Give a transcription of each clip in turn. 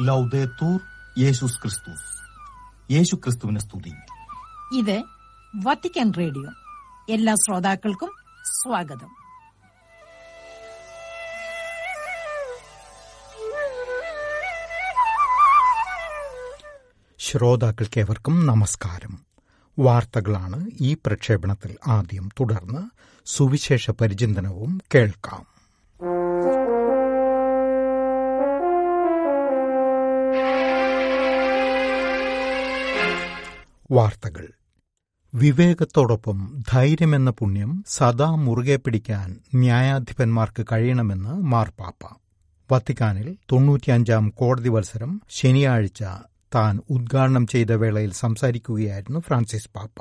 ലൗദേത്തൂർ യേശുസ് ക്രിസ്തുസ് യേശു ക്രിസ്തുവിനെ സ്തുതി. ഇത് വത്തിക്കാൻ റേഡിയോ. എല്ലാ ശ്രോതാക്കൾക്കും സ്വാഗതം. ശ്രോതാക്കൾക്കേവർക്കും നമസ്കാരം. വാർത്തകളാണ് ഈ പ്രക്ഷേപണത്തിൽ ആദ്യം തുടർന്ന് സുവിശേഷ പരിചിന്തനവും കേൾക്കാം. വാർത്തകൾ. വിവേകത്തോടൊപ്പം ധൈര്യമെന്ന പുണ്യം സദാ മുറുകെ പിടിക്കാൻ ന്യായാധിപന്മാർക്ക് കഴിയണമെന്ന് മാർപ്പാപ്പ. വത്തിക്കാനിൽ തൊണ്ണൂറ്റിയഞ്ചാം കോടതി മത്സരം ശനിയാഴ്ച താൻ ഉദ്ഘാടനം ചെയ്ത വേളയിൽ സംസാരിക്കുകയായിരുന്നു ഫ്രാൻസിസ് പാപ്പ.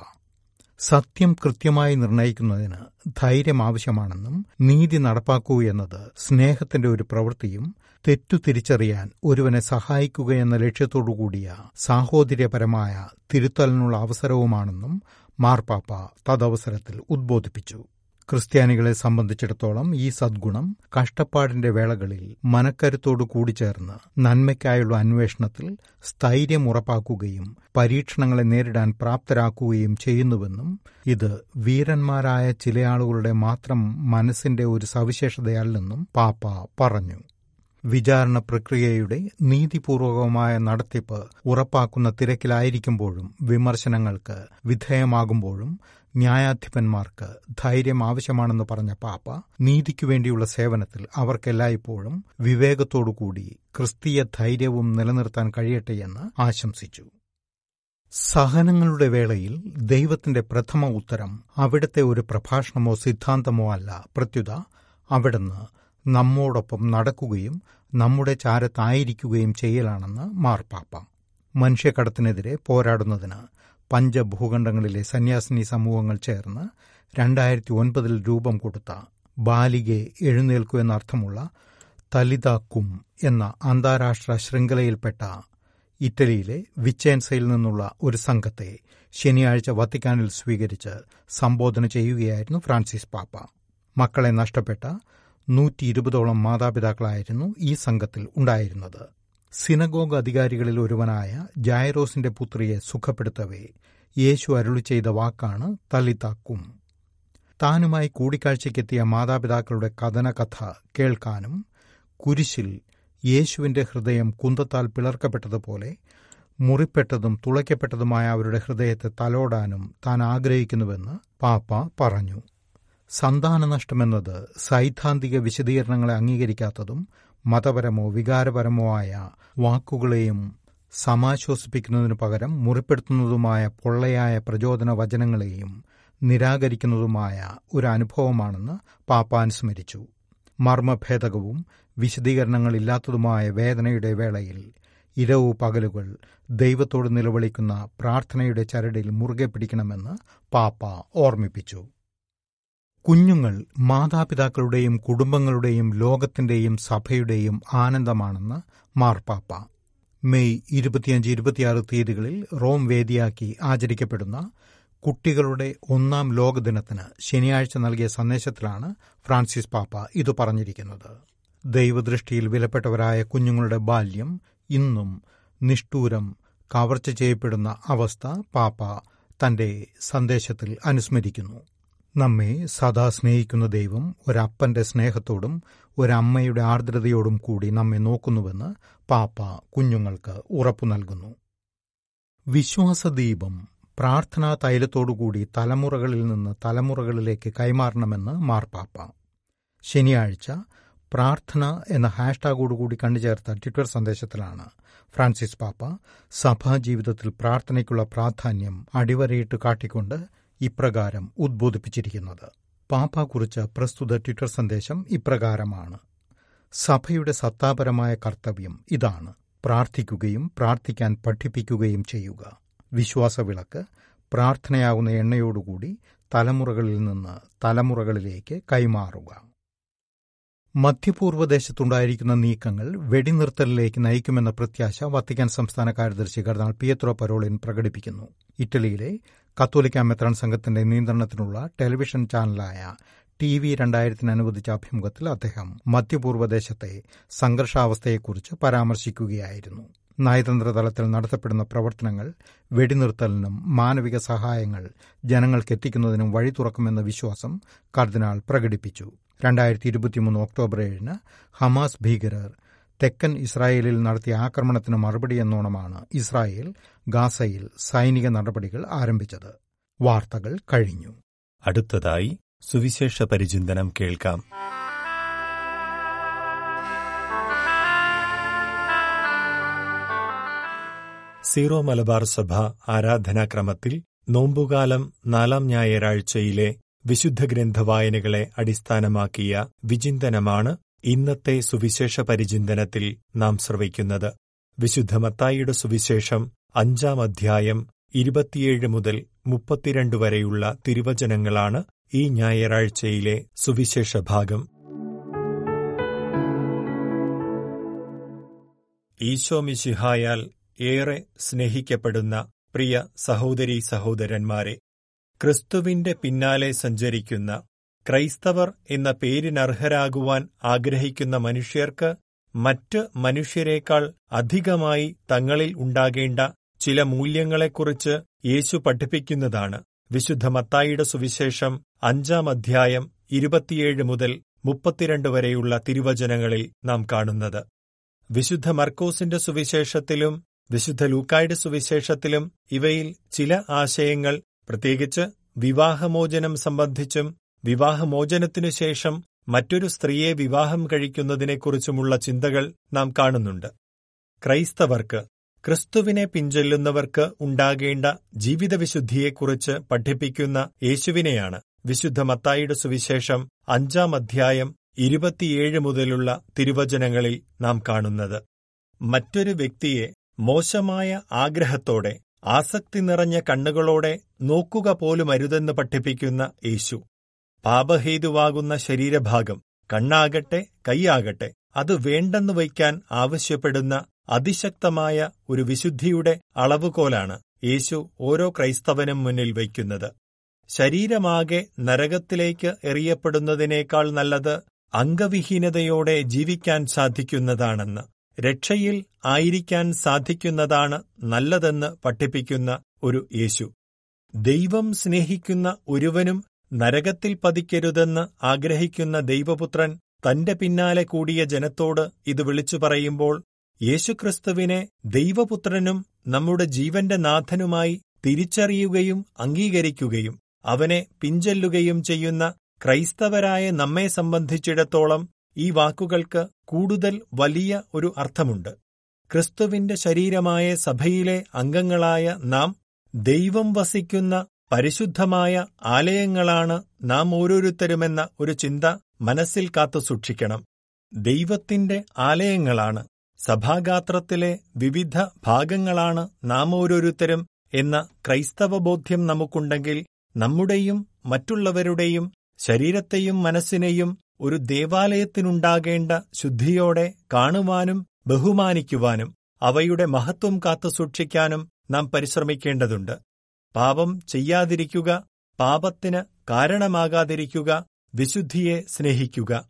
സത്യം കൃത്യമായി നിർണയിക്കുന്നതിന് ധൈര്യം ആവശ്യമാണെന്നും നീതി നടപ്പാക്കൂ എന്നത് സ്നേഹത്തിന്റെ ഒരു പ്രവൃത്തിയും തെറ്റു തിരിച്ചറിയാൻ ഒരുവനെ സഹായിക്കുകയെന്ന ലക്ഷ്യത്തോടുകൂടിയ സാഹോദര്യപരമായ തിരുത്തലിനുള്ള അവസരവുമാണെന്നും മാർപ്പാപ്പ തദവസരത്തിൽ ഉദ്ബോധിപ്പിച്ചു. ക്രിസ്ത്യാനികളെ സംബന്ധിച്ചിടത്തോളം ഈ സദ്ഗുണം കഷ്ടപ്പാടിന്റെ വേളകളിൽ മനക്കരുത്തോടു കൂടിച്ചേർന്ന് നന്മയ്ക്കായുള്ള അന്വേഷണത്തിൽ സ്ഥൈര്യം ഉറപ്പാക്കുകയും പരീക്ഷണങ്ങളെ നേരിടാൻ പ്രാപ്തരാക്കുകയും ചെയ്യുന്നുവെന്നും ഇത് വീരന്മാരായ ചില ആളുകളുടെ മാത്രം മനസ്സിന്റെ ഒരു സവിശേഷതയല്ലെന്നും പാപ്പ പറഞ്ഞു. വിചാരണ പ്രക്രിയയുടെ നീതിപൂർവകമായ നടത്തിപ്പ് ഉറപ്പാക്കുന്ന തിരക്കിലായിരിക്കുമ്പോഴും വിമർശനങ്ങൾക്ക് വിധേയമാകുമ്പോഴും ന്യായാധിപന്മാർക്ക് ധൈര്യം ആവശ്യമാണെന്ന് പറഞ്ഞ പാപ്പ നീതിക്കു വേണ്ടിയുള്ള സേവനത്തിൽ അവർക്കെല്ലായ്പ്പോഴും വിവേകത്തോടുകൂടി ക്രിസ്തീയ ധൈര്യവും നിലനിർത്താൻ കഴിയട്ടെയെന്ന് ആശംസിച്ചു. സഹനങ്ങളുടെ വേളയിൽ ദൈവത്തിന്റെ പ്രഥമ ഉത്തരം അവിടുത്തെ ഒരു പ്രഭാഷണമോ സിദ്ധാന്തമോ അല്ല. പ്രത്യുത അവിടുന്ന് നമ്മോടൊപ്പം നടക്കുകയും നമ്മുടെ ചാരത്തായിരിക്കുകയും ചെയ്യലാണെന്ന് മാർപ്പാപ്പ. മനുഷ്യക്കടത്തിനെതിരെ പോരാടുന്നതിന് പഞ്ചഭൂഖണ്ഡങ്ങളിലെ സന്യാസിനി സമൂഹങ്ങൾ ചേർന്ന് രണ്ടായിരത്തി ഒൻപതിൽ രൂപം കൊടുത്ത ബാലികെ എഴുന്നേൽക്കൂ എന്നർത്ഥമുള്ള തലിത കും എന്ന അന്താരാഷ്ട്ര ശൃംഖലയിൽപ്പെട്ട ഇറ്റലിയിലെ വിച്ചേൻസയിൽ നിന്നുള്ള ഒരു സംഘത്തെ ശനിയാഴ്ച വത്തിക്കാനിൽ സ്വീകരിച്ച് സംബോധന ചെയ്യുകയായിരുന്നു ഫ്രാൻസിസ് പാപ്പ. മക്കളെ നഷ്ടപ്പെട്ട നൂറ്റി ഇരുപതോളം മാതാപിതാക്കളായിരുന്നു ഈ സംഘത്തിൽ ഉണ്ടായിരുന്നത്. സിനഗോഗ് അധികാരികളിൽ ഒരുവനായ ജായറോസിന്റെ പുത്രിയെ സുഖപ്പെടുത്തവേ യേശു അരുളി ചെയ്ത വാക്കാണ് തലിതാക്കും താനുമായി കൂടിക്കാഴ്ചയ്ക്കെത്തിയ മാതാപിതാക്കളുടെ കഥനകഥ കേൾക്കാനും കുരിശിൽ യേശുവിന്റെ ഹൃദയം കുന്തത്താൽ പിളർക്കപ്പെട്ടതുപോലെ മുറിപ്പെട്ടതും തുളയ്ക്കപ്പെട്ടതുമായ അവരുടെ ഹൃദയത്തെ തലോടാനും താൻ ആഗ്രഹിക്കുന്നുവെന്ന് പാപ്പ പറഞ്ഞു. സന്താനനഷ്ടമെന്നത് സൈദ്ധാന്തിക വിശദീകരണങ്ങളെ അംഗീകരിക്കാത്തതും മതപരമോ വികാരപരമോ ആയ വാക്കുകളെയും സമാശ്വസിപ്പിക്കുന്നതിനു പകരം മുറിപ്പെടുത്തുന്നതുമായ പൊള്ളയായ പ്രചോദന വചനങ്ങളെയും നിരാകരിക്കുന്നതുമായ ഒരു അനുഭവമാണെന്ന് പാപ്പ അനുസ്മരിച്ചു മർമ്മഭേദകവും വിശദീകരണങ്ങളില്ലാത്തതുമായ വേദനയുടെ വേളയിൽ ഇരവു പകലുകൾ ദൈവത്തോട് നിലവിളിക്കുന്ന പ്രാർത്ഥനയുടെ ചരടിൽ മുറുകെ പിടിക്കണമെന്ന് പാപ്പ ഓർമ്മിപ്പിച്ചു. കുഞ്ഞുങ്ങൾ മാതാപിതാക്കളുടെയും കുടുംബങ്ങളുടെയും ലോകത്തിന്റെയും സഭയുടെയും ആനന്ദമാണെന്ന് മാർപ്പാപ്പ. മെയ് ഇരുപത്തിയഞ്ച് ഇരുപത്തിയാറ് തീയതികളിൽ റോം വേദിയാക്കി ആചരിക്കപ്പെടുന്ന കുട്ടികളുടെ ഒന്നാം ലോകദിനത്തിന് ശനിയാഴ്ച നൽകിയ സന്ദേശത്തിലാണ് ഫ്രാൻസിസ് പാപ്പ ഇത് പറഞ്ഞിരിക്കുന്നത്. ദൈവദൃഷ്ടിയിൽ വിലപ്പെട്ടവരായ കുഞ്ഞുങ്ങളുടെ ബാല്യം ഇന്നും നിഷ്ഠൂരം കവർച്ച ചെയ്യപ്പെടുന്ന അവസ്ഥ പാപ്പ തന്റെ സന്ദേശത്തിൽ അനുസ്മരിക്കുന്നു. നമ്മെ സദാ സ്നേഹിക്കുന്ന ദൈവം ഒരപ്പന്റെ സ്നേഹത്തോടും ഒരമ്മയുടെ ആർദ്രതയോടും കൂടി നമ്മെ നോക്കുന്നുവെന്ന് പാപ്പ കുഞ്ഞുങ്ങൾക്ക് ഉറപ്പു നൽകുന്നു. വിശ്വാസദീപം പ്രാർത്ഥനാ തൈലത്തോടുകൂടി തലമുറകളിൽ നിന്ന് തലമുറകളിലേക്ക് കൈമാറണമെന്ന് മാർപ്പാപ്പ ശനിയാഴ്ച പ്രാർത്ഥന എന്ന ഹാഷ്ടാഗോടുകൂടി കണ്ടുചേർത്ത ട്വിറ്റർ സന്ദേശത്തിലാണ് ഫ്രാൻസിസ് പാപ്പ സഭാജീവിതത്തിൽ പ്രാർത്ഥനയ്ക്കുള്ള പ്രാധാന്യം അടിവരയിട്ട് കാട്ടിക്കൊണ്ട് ഇപ്രകാരം ഉദ്ബോധിപ്പിച്ചിരിക്കുന്നത്. പാപ്പ കുറിച്ച പ്രസ്തുത ട്വിറ്റർ സന്ദേശം ഇപ്രകാരമാണ്. സഭയുടെ സത്താപരമായ കർത്തവ്യം ഇതാണ്. പ്രാർത്ഥിക്കുകയും പ്രാർത്ഥിക്കാൻ പഠിപ്പിക്കുകയും ചെയ്യുക. വിശ്വാസവിളക്ക് പ്രാർത്ഥനയാകുന്ന എണ്ണയോടുകൂടി തലമുറകളിൽ നിന്ന് തലമുറകളിലേക്ക് കൈമാറുക. മധ്യപൂർവദേശത്തുണ്ടായിരിക്കുന്ന നീക്കങ്ങൾ വെടിനിർത്തലിലേക്ക് നയിക്കുമെന്ന പ്രത്യാശ വത്തിക്കാൻ സംസ്ഥാന കാര്യദർശി കർണാൾ പിയത്രോ പരോളിൻ പ്രകടിപ്പിക്കുന്നു. ഇറ്റലിയിലെ കത്തോലിക്ക മെത്രാൻ സംഘത്തിന്റെ നിയന്ത്രണത്തിനുള്ള ടെലിവിഷൻ ചാനലായ ടി വി രണ്ടായിരത്തിന് അനുവദിച്ച അഭിമുഖത്തിൽ അദ്ദേഹം മധ്യപൂർവദേശത്തെ സംഘർഷാവസ്ഥയെക്കുറിച്ച് പരാമർശിക്കുകയായിരുന്നു. നയതന്ത്ര തലത്തിൽ നടത്തപ്പെടുന്ന പ്രവർത്തനങ്ങൾ വെടിനിർത്തലിനും മാനവിക സഹായങ്ങൾ ജനങ്ങൾക്കെത്തിക്കുന്നതിനും വഴി തുറക്കുമെന്ന വിശ്വാസം കർദിനാൾ പ്രകടിപ്പിച്ചു. രണ്ടായിരത്തി ഇരുപത്തിമൂന്ന് ഒക്ടോബർ ഏഴിന് ഹമാസ് ഭീകരർ തെക്കൻ ഇസ്രായേലിൽ നടത്തിയ ആക്രമണത്തിന് മറുപടി എന്നോണമാണ് ഇസ്രായേൽ ഗാസയിൽ സൈനിക നടപടികൾ ആരംഭിച്ചത്. വാർത്തകൾ കഴിഞ്ഞു. അടുത്തതായി സുവിശേഷ പരിചിന്തനം കേൾക്കാം. സീറോ മലബാർ സഭ ആരാധനാക്രമത്തിൽ നോമ്പുകാലം നാലാം ഞായറാഴ്ചയിലെ വിശുദ്ധ ഗ്രന്ഥ വായനകളെ അടിസ്ഥാനമാക്കിയ വിചിന്തനമാണ് ഇന്നത്തെ സുവിശേഷ പരിചിന്തനത്തിൽ നാം ശ്രവിക്കുന്നത് വിശുദ്ധമത്തായിയുടെ സുവിശേഷം അഞ്ചാം അധ്യായം ഇരുപത്തിയേഴ് മുതൽ മുപ്പത്തിരണ്ട് വരെയുള്ള തിരുവചനങ്ങളാണ് ഈ ഞായറാഴ്ചയിലെ സുവിശേഷ ഭാഗം. ഈശോ മിശിഹായാൽ ഏറെ സ്നേഹിക്കപ്പെടുന്ന പ്രിയ സഹോദരീ സഹോദരന്മാരെ ക്രിസ്തുവിന്റെ പിന്നാലെ സഞ്ചരിക്കുന്ന ക്രൈസ്തവർ എന്ന പേരിനർഹരാകുവാൻ ആഗ്രഹിക്കുന്ന മനുഷ്യർക്ക് മറ്റ് മനുഷ്യരേക്കാൾ അധികമായി തങ്ങളിൽ ഉണ്ടാകേണ്ട ചില മൂല്യങ്ങളെക്കുറിച്ച് യേശു പഠിപ്പിക്കുന്നതാണ്. വിശുദ്ധ മത്തായിയുടെ സുവിശേഷം അഞ്ചാം അധ്യായം ഇരുപത്തിയേഴ് മുതൽ മുപ്പത്തിരണ്ട് വരെയുള്ള തിരുവചനങ്ങളിൽ നാം കാണുന്നത്. വിശുദ്ധ മർക്കോസിന്റെ സുവിശേഷത്തിലും വിശുദ്ധ ലൂക്കായുടെ സുവിശേഷത്തിലും ഇവയിൽ ചില ആശയങ്ങൾ പ്രത്യേകിച്ച് വിവാഹമോചനം സംബന്ധിച്ചും വിവാഹമോചനത്തിനു ശേഷം മറ്റൊരു സ്ത്രീയെ വിവാഹം കഴിക്കുന്നതിനെക്കുറിച്ചുമുള്ള ചിന്തകൾ നാം കാണുന്നുണ്ട്. ക്രൈസ്തവർക്ക് ക്രിസ്തുവിനെ പിഞ്ചൊല്ലുന്നവർക്ക് ഉണ്ടാകേണ്ട ജീവിതവിശുദ്ധിയെക്കുറിച്ച് പഠിപ്പിക്കുന്ന യേശുവിനെയാണ് വിശുദ്ധ മത്തായിയുടെ സുവിശേഷം അഞ്ചാം അധ്യായം ഇരുപത്തിയേഴ് മുതലുള്ള തിരുവചനങ്ങളിൽ നാം കാണുന്നത്. മറ്റൊരു വ്യക്തിയെ മോശമായ ആഗ്രഹത്തോടെ ആസക്തി നിറഞ്ഞ കണ്ണുകളോടെ നോക്കുക പോലും അരുതെന്ന് പഠിപ്പിക്കുന്ന യേശു. പാപഹേതുവാകുന്ന ശരീരഭാഗം കണ്ണാകട്ടെ കൈയാകട്ടെ അത് വേണ്ടെന്ന് വയ്ക്കാൻ ആവശ്യപ്പെടുന്ന അതിശക്തമായ ഒരു വിശുദ്ധിയുടെ അളവുകോലാണ് യേശു ഓരോ ക്രൈസ്തവനും മുന്നിൽ വയ്ക്കുന്നത്. ശരീരമാകെ നരകത്തിലേക്ക് എറിയപ്പെടുന്നതിനേക്കാൾ നല്ലത് അംഗവിഹീനതയോടെ ജീവിക്കാൻ സാധിക്കുന്നതാണെന്ന് രക്ഷയിൽ ആയിരിക്കാൻ സാധിക്കുന്നതാണ് നല്ലതെന്ന് പഠിപ്പിക്കുന്ന ഒരു യേശു. ദൈവം സ്നേഹിക്കുന്ന ഒരുവനും നരകത്തിൽ പതിക്കരുതെന്ന് ആഗ്രഹിക്കുന്ന ദൈവപുത്രൻ തന്റെ പിന്നാലെ കൂടിയ ജനത്തോട് ഇത് വിളിച്ചു പറയുമ്പോൾ യേശുക്രിസ്തുവിനെ ദൈവപുത്രനും നമ്മുടെ ജീവന്റെ നാഥനുമായി തിരിച്ചറിയുകയും അംഗീകരിക്കുകയും അവനെ പിഞ്ചൊല്ലുകയും ചെയ്യുന്ന ക്രൈസ്തവരായ നമ്മെ സംബന്ധിച്ചിടത്തോളം ഈ വാക്കുകൾക്ക് കൂടുതൽ വലിയ ഒരു അർത്ഥമുണ്ട്. ക്രിസ്തുവിന്റെ ശരീരമായ സഭയിലെ അംഗങ്ങളായ നാം ദൈവം വസിക്കുന്ന പരിശുദ്ധമായ ആലയങ്ങളാണ് നാം ഓരോരുത്തരുമെന്ന ഒരു ചിന്ത മനസ്സിൽ കാത്തു സൂക്ഷിക്കണം. ദൈവത്തിന്റെ ആലയങ്ങളാണ്. സഭാഗാത്രത്തിലെ വിവിധ ഭാഗങ്ങളാണ് നാം ഓരോരുത്തരും എന്ന ക്രൈസ്തവ ബോധ്യം നമുക്കുണ്ടെങ്കിൽ നമ്മുടെയും മറ്റുള്ളവരുടെയും ശരീരത്തെയും മനസ്സിനെയും ഒരു ദേവാലയത്തിനുണ്ടാകേണ്ട ശുദ്ധിയോടെ കാണുവാനും ബഹുമാനിക്കുവാനും അവയുടെ മഹത്വം കാത്തുസൂക്ഷിക്കാനും നാം പരിശ്രമിക്കേണ്ടതുണ്ട്. പാപം ചെയ്യാതിരിക്കുക പാപത്തിന് കാരണമാകാതിരിക്കുക വിശുദ്ധിയെ സ്നേഹിക്കുക.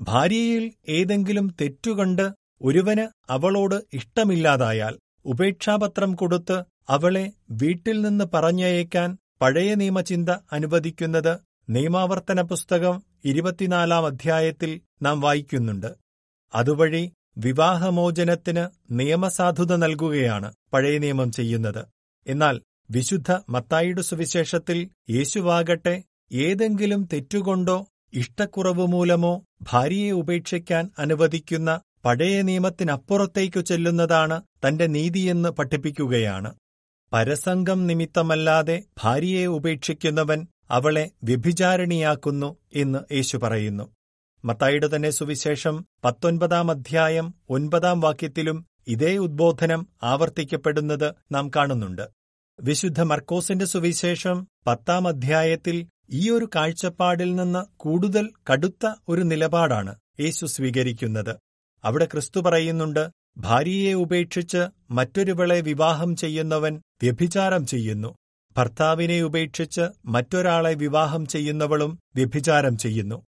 ഭാര്യയിൽ ഏതെങ്കിലും തെറ്റുകണ്ട് ഒരുവന് അവളോട് ഇഷ്ടമില്ലാതായാൽ ഉപേക്ഷാപത്രം കൊടുത്ത് അവളെ വീട്ടിൽ നിന്ന് പറഞ്ഞയക്കാൻ പഴയ നിയമചിന്ത അനുവദിക്കുന്നത് നിയമാവർത്തന പുസ്തകം ഇരുപത്തിനാലാം അധ്യായത്തിൽ നാം വായിക്കുന്നുണ്ട്. അതുവഴി വിവാഹമോചനത്തിന് നിയമസാധുത നൽകുകയാണ് പഴയ നിയമം ചെയ്യുന്നത്. എന്നാൽ വിശുദ്ധ മത്തായിയുടെ സുവിശേഷത്തിൽ യേശുവാകട്ടെ ഏതെങ്കിലും തെറ്റുകൊണ്ടോ ഇഷ്ടക്കുറവ് മൂലമോ ഭാര്യയെ ഉപേക്ഷിക്കാൻ അനുവദിക്കുന്ന പഴയ നിയമത്തിനപ്പുറത്തേക്കു ചെല്ലുന്നതാണ് തന്റെ നീതിയെന്ന് പഠിപ്പിക്കുകയാണ്. പരസംഗം നിമിത്തമല്ലാതെ ഭാര്യയെ ഉപേക്ഷിക്കുന്നവൻ അവളെ വ്യഭിചാരിണിയാക്കുന്നു എന്ന് യേശു പറയുന്നു. മത്തായിയുടെ തന്നെ സുവിശേഷം പത്തൊൻപതാം അധ്യായം ഒൻപതാം വാക്യത്തിലും ഇതേ ഉദ്ബോധനം ആവർത്തിക്കപ്പെടുന്നത് നാം കാണുന്നുണ്ട്. വിശുദ്ധ മർക്കോസിന്റെ സുവിശേഷം പത്താം അധ്യായത്തിൽ ഈ ഒരു കാഴ്ചപ്പാടിൽ നിന്ന് കൂടുതൽ കടുത്ത ഒരു നിലപാടാണ് യേശു സ്വീകരിക്കുന്നത്. അവിടെ ക്രിസ്തു പറയുന്നുണ്ട് ഭാര്യയെ ഉപേക്ഷിച്ച് മറ്റൊരുവളെ വിവാഹം ചെയ്യുന്നവൻ വ്യഭിചാരം ചെയ്യുന്നു. ഭർത്താവിനെ ഉപേക്ഷിച്ച് മറ്റൊരാളെ വിവാഹം ചെയ്യുന്നവളും വ്യഭിചാരം ചെയ്യുന്നു.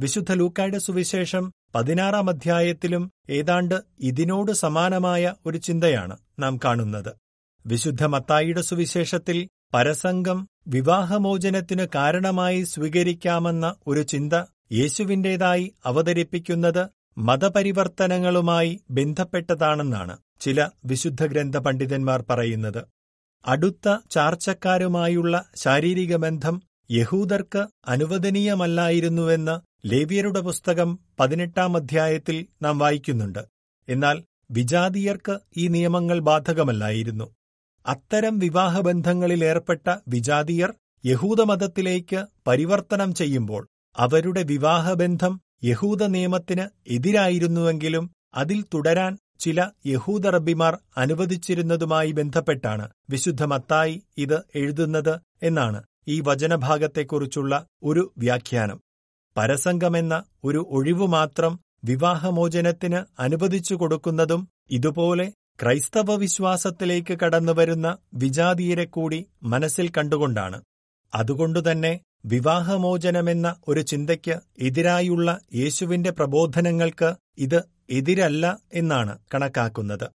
വിശുദ്ധ ലൂക്കായുടെ സുവിശേഷം പതിനാറാം അധ്യായത്തിലും ഏതാണ്ട് ഇതിനോട് സമാനമായ ഒരു ചിന്തയാണ് നാം കാണുന്നത്. വിശുദ്ധ മത്തായിയുടെ സുവിശേഷത്തിൽ പരസംഗം വിവാഹമോചനത്തിനു കാരണമായി സ്വീകരിക്കാമെന്ന ഒരു ചിന്ത യേശുവിന്റേതായി അവതരിപ്പിക്കുന്നത് മതപരിവർത്തനങ്ങളുമായി ബന്ധപ്പെട്ടതാണെന്നാണ് ചില വിശുദ്ധ ഗ്രന്ഥ പണ്ഡിതന്മാർ പറയുന്നത്. അടുത്ത ചാർച്ചക്കാരുമായുള്ള ശാരീരിക ബന്ധം യഹൂദർക്ക് അനുവദനീയമല്ലായിരുന്നുവെന്ന് ലേവ്യരുടെ പുസ്തകം പതിനെട്ടാം അധ്യായത്തിൽ നാം വായിക്കുന്നുണ്ട്. എന്നാൽ വിജാതീയർക്ക് ഈ നിയമങ്ങൾ ബാധകമല്ലായിരുന്നു. അത്തരം വിവാഹബന്ധങ്ങളിൽ ഏർപ്പെട്ട വിജാതീയർ യഹൂദമതത്തിലേക്ക് പരിവർത്തനം ചെയ്യുമ്പോൾ അവരുടെ വിവാഹബന്ധം യഹൂദ നിയമത്തിന് എതിരായിരുന്നുവെങ്കിലും അതിൽ തുടരാൻ ചില യഹൂദ യഹൂദറബിമാർ അനുവദിച്ചിരുന്നതുമായി ബന്ധപ്പെട്ടാണ് വിശുദ്ധ മത്തായി ഇത് എഴുതുന്നത് എന്നാണ് ഈ വചനഭാഗത്തെക്കുറിച്ചുള്ള ഒരു വ്യാഖ്യാനം. പരസംഗമെന്ന ഒരു ഒഴിവു മാത്രം വിവാഹമോചനത്തിന് അനുവദിച്ചു കൊടുക്കുന്നതും ഇതുപോലെ ക്രൈസ്തവ വിശ്വാസത്തിലേക്ക് കടന്നുവരുന്ന വിജാതീയരെ കൂടി മനസ്സിൽ കണ്ടുകൊണ്ടാണ്. അതുകൊണ്ടുതന്നെ വിവാഹമോചനമെന്ന ഒരു ചിന്തയ്ക്ക് എതിരായുള്ള യേശുവിന്റെ പ്രബോധനങ്ങൾക്ക് ഇത് എതിരല്ല എന്നാണ് കണക്കാക്കുന്നത്.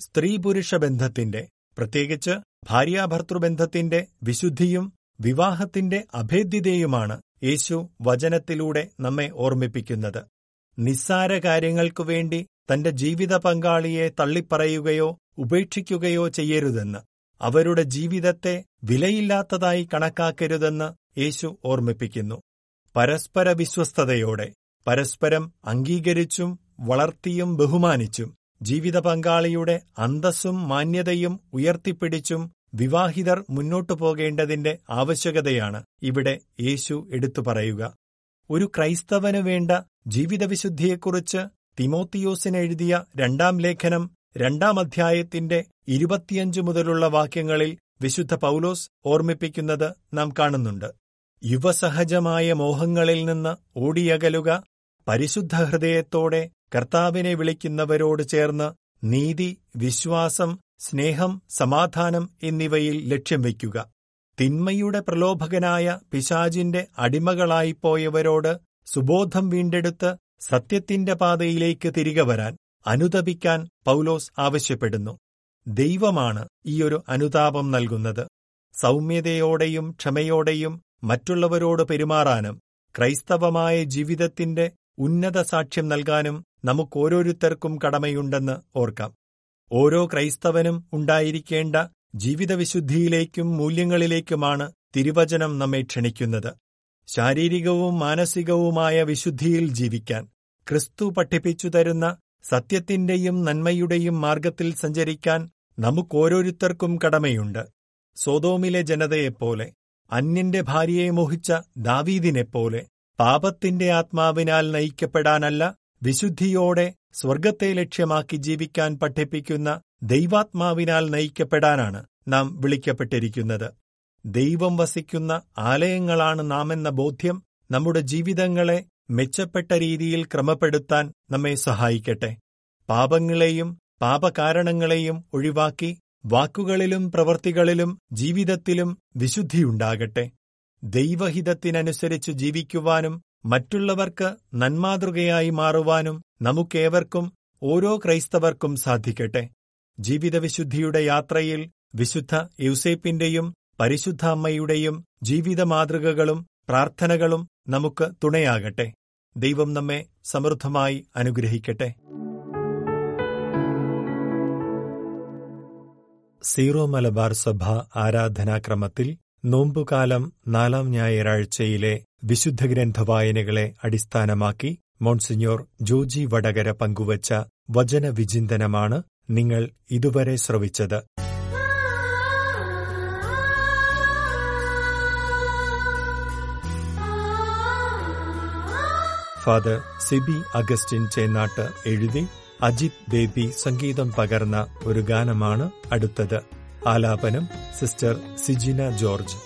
സ്ത്രീ പുരുഷ ബന്ധത്തിന്റെ പ്രത്യേകിച്ച് ഭാര്യാഭർത്തൃബന്ധത്തിന്റെ വിശുദ്ധിയും വിവാഹത്തിന്റെ അഭേദ്യതയുമാണ് യേശു വചനത്തിലൂടെ നമ്മെ ഓർമ്മിപ്പിക്കുന്നത്. നിസ്സാര കാര്യങ്ങൾക്കു വേണ്ടി തന്റെ ജീവിത പങ്കാളിയെ തള്ളിപ്പറയുകയോ ഉപേക്ഷിക്കുകയോ ചെയ്യരുതെന്ന് അവരുടെ ജീവിതത്തെ വിലയില്ലാത്തതായി കണക്കാക്കരുതെന്ന് യേശു ഓർമ്മിപ്പിക്കുന്നു. പരസ്പര വിശ്വസ്തതയോടെ പരസ്പരം അംഗീകരിച്ചും വളർത്തിയും ബഹുമാനിച്ചും ജീവിത പങ്കാളിയുടെ അന്തസ്സും മാന്യതയും ഉയർത്തിപ്പിടിച്ചും വിവാഹിതർ മുന്നോട്ടു പോകേണ്ടതിന്റെ ആവശ്യകതയാണ് ഇവിടെ യേശു എടുത്തു പറയുക. ഒരു ക്രൈസ്തവനു വേണ്ട ജീവിതവിശുദ്ധിയെക്കുറിച്ച് തിമോത്തിയോസിന് എഴുതിയ രണ്ടാം ലേഖനം രണ്ടാം അധ്യായത്തിന്റെ ഇരുപത്തിയഞ്ച് മുതലുള്ള വാക്യങ്ങളിൽ വിശുദ്ധ പൗലോസ് ഓർമ്മിപ്പിക്കുന്നത് നാം കാണുന്നുണ്ട്. യുവസഹജമായ മോഹങ്ങളിൽ നിന്ന് ഓടിയകലുക പരിശുദ്ധ ഹൃദയത്തോടെ കർത്താവിനെ വിളിക്കുന്നവരോട് ചേർന്ന് നീതി വിശ്വാസം സ്നേഹം സമാധാനം എന്നിവയിൽ ലക്ഷ്യം വയ്ക്കുക. തിന്മയുടെ പ്രലോഭകനായ പിശാജിന്റെ അടിമകളായിപ്പോയവരോട് സുബോധം വീണ്ടെടുത്ത് സത്യത്തിന്റെ പാതയിലേക്ക് തിരികെ വരാൻ അനുതപിക്കാൻ പൗലോസ് ആവശ്യപ്പെടുന്നു. ദൈവമാണ് ഈയൊരു അനുതാപം നൽകുന്നത്. സൗമ്യതയോടെയും ക്ഷമയോടെയും മറ്റുള്ളവരോട് പെരുമാറാനും ക്രൈസ്തവമായ ജീവിതത്തിന്റെ ഉന്നത സാക്ഷ്യം നൽകാനും നമുക്കോരോരുത്തർക്കും കടമയുണ്ടെന്ന് ഓർക്കാം. ഓരോ ക്രൈസ്തവനും ഉണ്ടായിരിക്കേണ്ട ജീവിതവിശുദ്ധിയിലേക്കും മൂല്യങ്ങളിലേക്കുമാണ് തിരുവചനം നമ്മെ ക്ഷണിക്കുന്നത്. ശാരീരികവും മാനസികവുമായ വിശുദ്ധിയിൽ ജീവിക്കാൻ ക്രിസ്തു പഠിപ്പിച്ചു തരുന്ന സത്യത്തിന്റെയും നന്മയുടെയും മാർഗത്തിൽ സഞ്ചരിക്കാൻ നമുക്കോരോരുത്തർക്കും കടമയുണ്ട്. സോതോമിലെ ജനതയെപ്പോലെ അന്യന്റെ ഭാര്യയെ മോഹിച്ച ദാവീദിനെപ്പോലെ പാപത്തിന്റെ ആത്മാവിനാൽ നയിക്കപ്പെടാനല്ല വിശുദ്ധിയോടെ സ്വർഗത്തെ ലക്ഷ്യമാക്കി ജീവിക്കാൻ പഠിപ്പിക്കുന്ന ദൈവാത്മാവിനാൽ നയിക്കപ്പെടാനാണ് നാം വിളിക്കപ്പെട്ടിരിക്കുന്നത്. ദൈവം വസിക്കുന്ന ആലയങ്ങളാണ് നാമെന്ന ബോധ്യം നമ്മുടെ ജീവിതങ്ങളെ മെച്ചപ്പെട്ട രീതിയിൽ ക്രമപ്പെടുത്താൻ നമ്മെ സഹായിക്കട്ടെ. പാപങ്ങളെയും പാപകാരണങ്ങളെയും ഒഴിവാക്കി വാക്കുകളിലും പ്രവൃത്തികളിലും ജീവിതത്തിലും വിശുദ്ധിയുണ്ടാകട്ടെ ദൈവഹിതത്തിനനുസരിച്ച് ജീവിക്കുവാനും മറ്റുള്ളവർക്ക് നന്മാതൃകയായി മാറുവാനും നമുക്കേവർക്കും ഓരോ ക്രൈസ്തവർക്കും സാധിക്കട്ടെ. ജീവിതവിശുദ്ധിയുടെ യാത്രയിൽ വിശുദ്ധ യൗസേപ്പിന്റെയും പരിശുദ്ധ അമ്മയുടെയും ജീവിത മാതൃകകളും പ്രാർത്ഥനകളും നമുക്ക് തുണയാകട്ടെ. ദൈവം നമ്മെ സമൃദ്ധമായി അനുഗ്രഹിക്കട്ടെ. സീറോ മലബാർ സഭ ആരാധനാക്രമത്തിൽ നോമ്പുകാലം നാലാം ഞായറാഴ്ചയിലെ വിശുദ്ധ ഗ്രന്ഥ വായനകളെ അടിസ്ഥാനമാക്കി മോൺസിഞ്ഞോർ ജോജി വടകര പങ്കുവച്ച വചനവിചിന്തനമാണ് നിങ്ങൾ ഇതുവരെ ശ്രവിച്ചത്. ഫാദർ സിബി അഗസ്റ്റിൻ ചേന്നാട്ട് എഴുതി അജിത് ബേബി സംഗീതം പകർന്ന ഒരു ഗാനമാണ് അടുത്തത്. ആലാപനം സിസ്റ്റർ സിജിന ജോർജ് ും.